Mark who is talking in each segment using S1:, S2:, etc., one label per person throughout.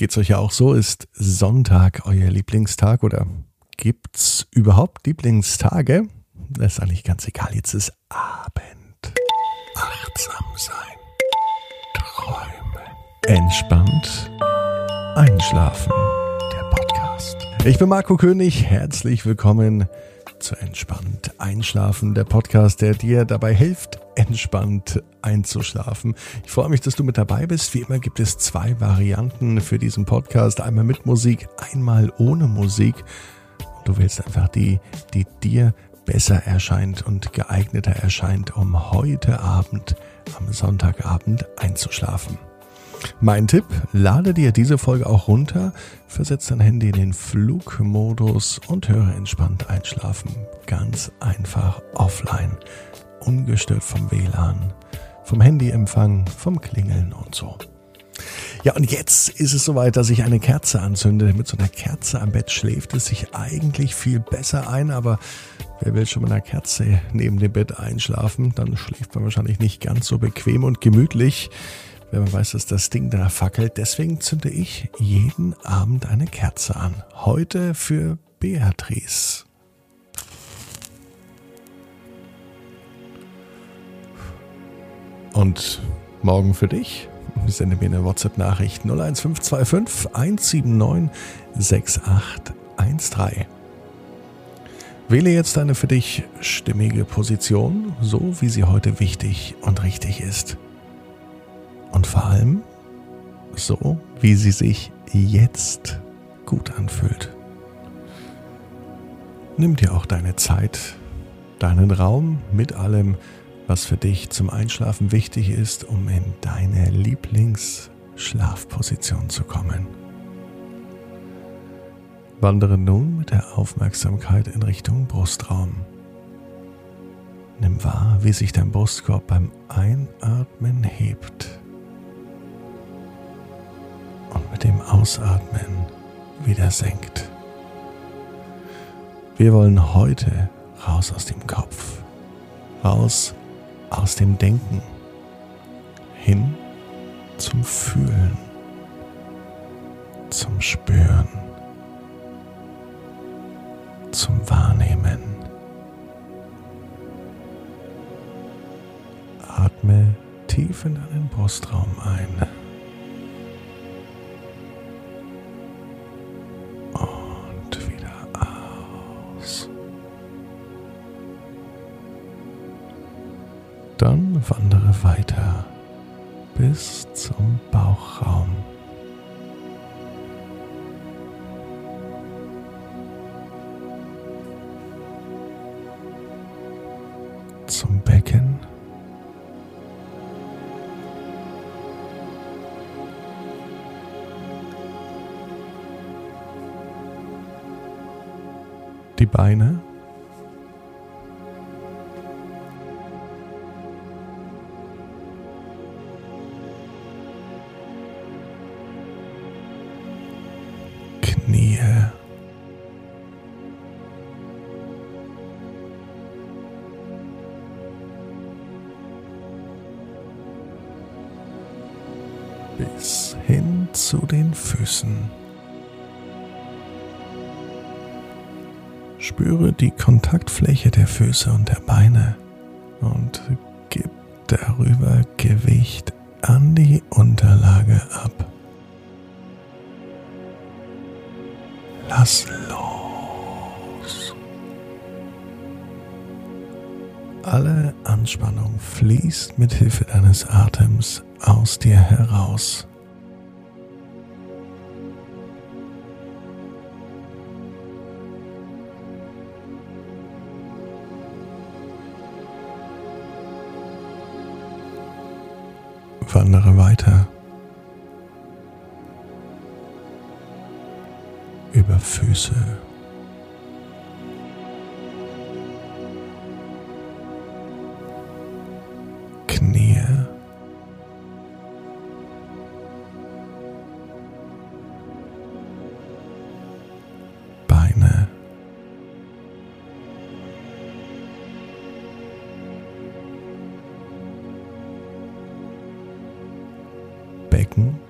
S1: Geht's euch ja auch so? Ist Sonntag euer Lieblingstag oder gibt's überhaupt Lieblingstage? Das ist eigentlich ganz egal. Jetzt ist Abend. Achtsam sein. Träumen. Entspannt. Einschlafen. Der Podcast. Ich bin Marco König. Herzlich willkommen zu Entspannt Einschlafen, der Podcast, der dir dabei hilft, entspannt einzuschlafen. Ich freue mich, dass du mit dabei bist. Wie immer gibt es zwei Varianten für diesen Podcast. Einmal mit Musik, einmal ohne Musik. Du wählst einfach die, die dir besser erscheint und geeigneter erscheint, um heute Abend, am Sonntagabend einzuschlafen. Mein Tipp, lade dir diese Folge auch runter, versetz dein Handy in den Flugmodus und höre entspannt einschlafen. Ganz einfach offline, ungestört vom WLAN, vom Handyempfang, vom Klingeln und so. Ja, und jetzt ist es soweit, dass ich eine Kerze anzünde. Mit so einer Kerze am Bett schläft es sich eigentlich viel besser ein, aber wer will schon mit einer Kerze neben dem Bett einschlafen? Dann schläft man wahrscheinlich nicht ganz so bequem und gemütlich wenn man weiß, dass das Ding da fackelt. Deswegen zünde ich jeden Abend eine Kerze an. Heute für Beatrice. Und morgen für dich. Sende mir eine WhatsApp-Nachricht 01525 179 6813. Wähle jetzt eine für dich stimmige Position, so wie sie heute wichtig und richtig ist. Und vor allem so, wie sie sich jetzt gut anfühlt. Nimm dir auch deine Zeit, deinen Raum mit allem, was für dich zum Einschlafen wichtig ist, um in deine Lieblingsschlafposition zu kommen. Wandere nun mit der Aufmerksamkeit in Richtung Brustraum. Nimm wahr, wie sich dein Brustkorb beim Einatmen hebt mit dem Ausatmen wieder senkt. Wir wollen heute raus aus dem Kopf, raus aus dem Denken, hin zum Fühlen, zum Spüren, zum Wahrnehmen. Atme tief in deinen Brustraum ein. Wandere weiter bis zum Bauchraum. Zum Becken. Die Beine. Bis hin zu den Füßen. Spüre die Kontaktfläche der Füße und der Beine und gib darüber Gewicht an die Unterlage ab. Lass los. Alle Anspannung fließt mit Hilfe deines Atems aus dir heraus. Wandere weiter über Füße Becken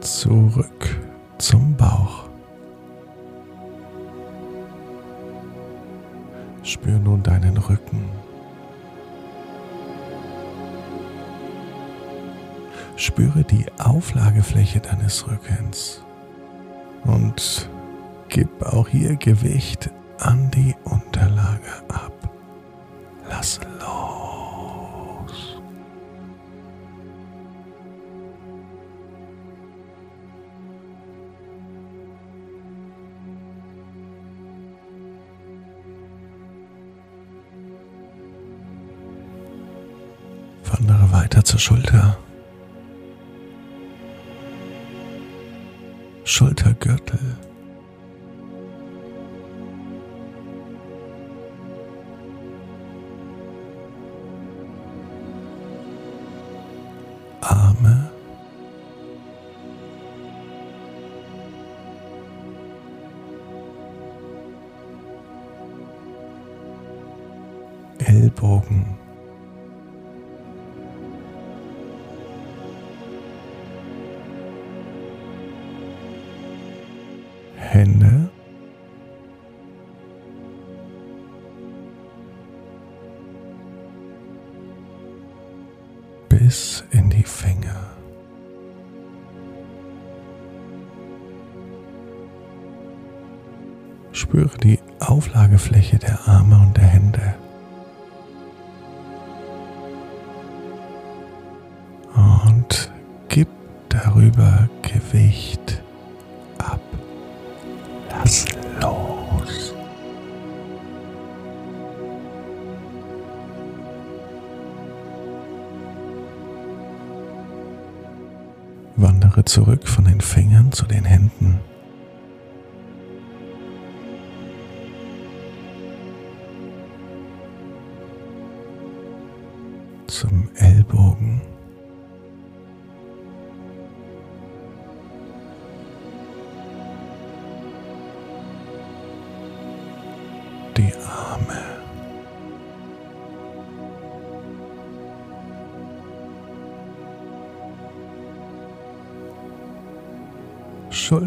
S1: zurück zum Bauch. Spür nun deinen Rücken. Spüre die Auflagefläche deines Rückens und gib auch hier Gewicht an die Unterlage ab. Lass los. Wandere weiter zur Schulter. Schultergürtel. Arme. Ellbogen. In die Finger. Spüre die Auflagefläche der Arme und der Hände. Und gib darüber Gewicht zurück von den Fingern zu den Händen. Zum Ellbogen.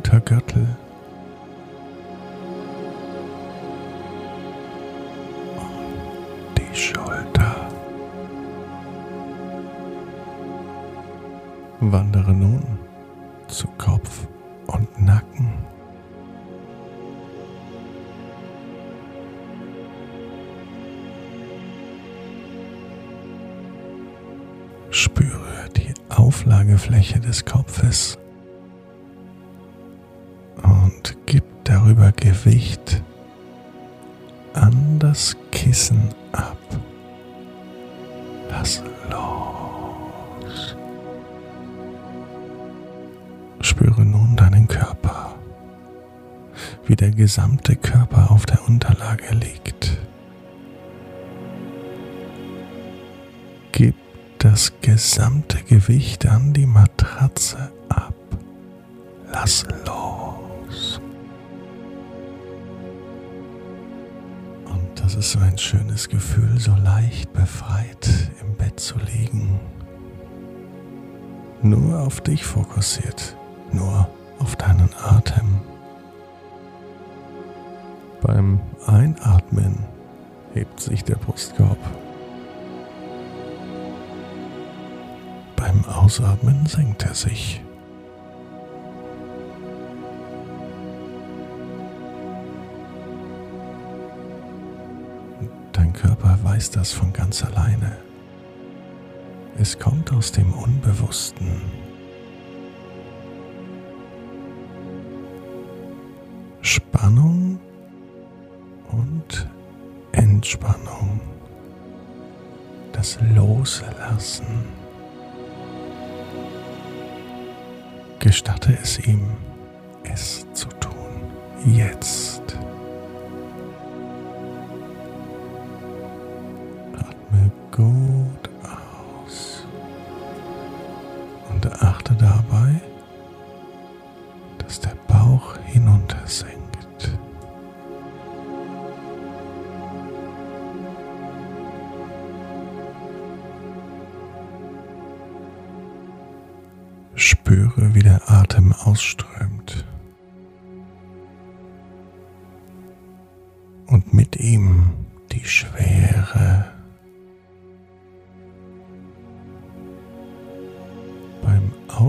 S1: Schultergürtel. Und die Schulter. Wandere nun zu Kopf und Nacken. Spüre die Auflagefläche des Kopfes darüber Gewicht an das Kissen ab. Lass los. Spüre nun deinen Körper, wie der gesamte Körper auf der Unterlage liegt. Gib das gesamte Gewicht an die Matratze ab. Lass los. Das ist ein schönes Gefühl, so leicht befreit im Bett zu liegen. Nur auf dich fokussiert, nur auf deinen Atem. Beim Einatmen hebt sich der Brustkorb. Beim Ausatmen senkt er sich. Körper weiß das von ganz alleine. Es kommt aus dem Unbewussten. Spannung und Entspannung. Das Loslassen. Gestatte es ihm, es zu tun. Jetzt.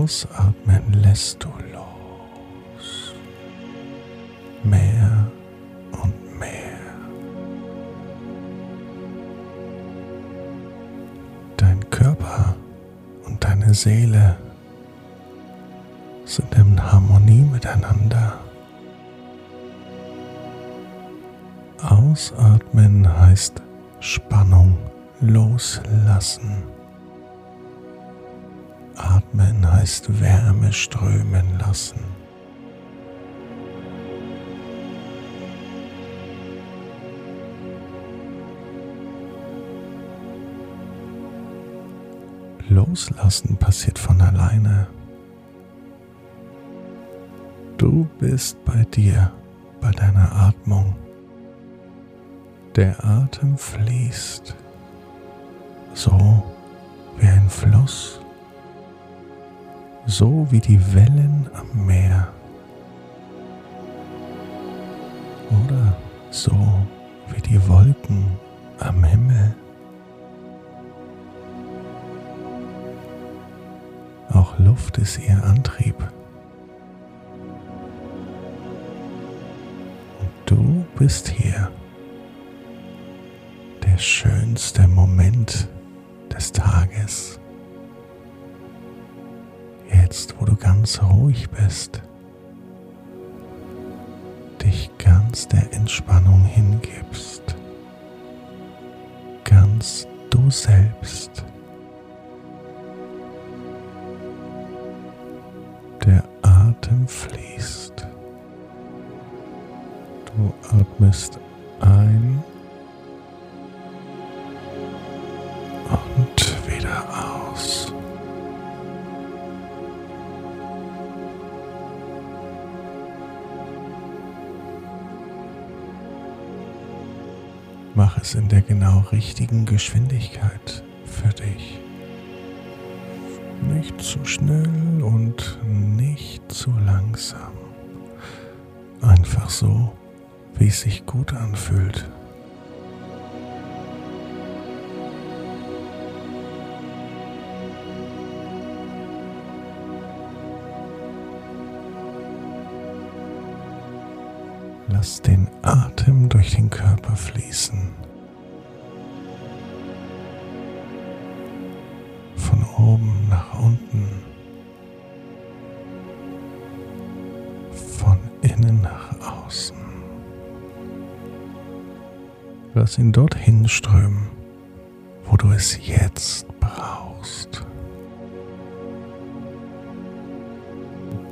S1: Ausatmen lässt du los. Mehr und mehr. Dein Körper und deine Seele sind in Harmonie miteinander. Ausatmen heißt Spannung loslassen. Atmen heißt Wärme strömen lassen. Loslassen passiert von alleine. Du bist bei dir, bei deiner Atmung. Der Atem fließt, so wie ein Fluss, so wie die Wellen am Meer oder so wie die Wolken am Himmel. Auch Luft ist ihr Antrieb. Du bist hier. Der schönste Moment des Tages. Jetzt, wo du ganz ruhig bist, dich ganz der Entspannung hingibst, ganz du selbst. Der Atem fließt. Du atmest ein es in der genau richtigen Geschwindigkeit für dich. Nicht zu schnell und nicht zu langsam. Einfach so, wie es sich gut anfühlt. Lass den Atem durch den Körper fließen. Nach unten. Von innen nach außen. Lass ihn dorthin strömen, wo du es jetzt brauchst.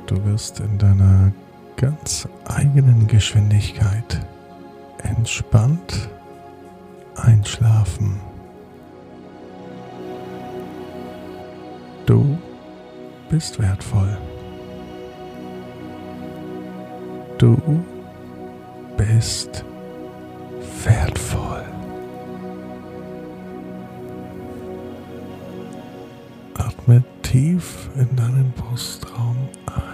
S1: Du wirst in deiner ganz eigenen Geschwindigkeit entspannt einschlafen. Du bist wertvoll. Du bist wertvoll. Atme tief in deinen Brustraum ein.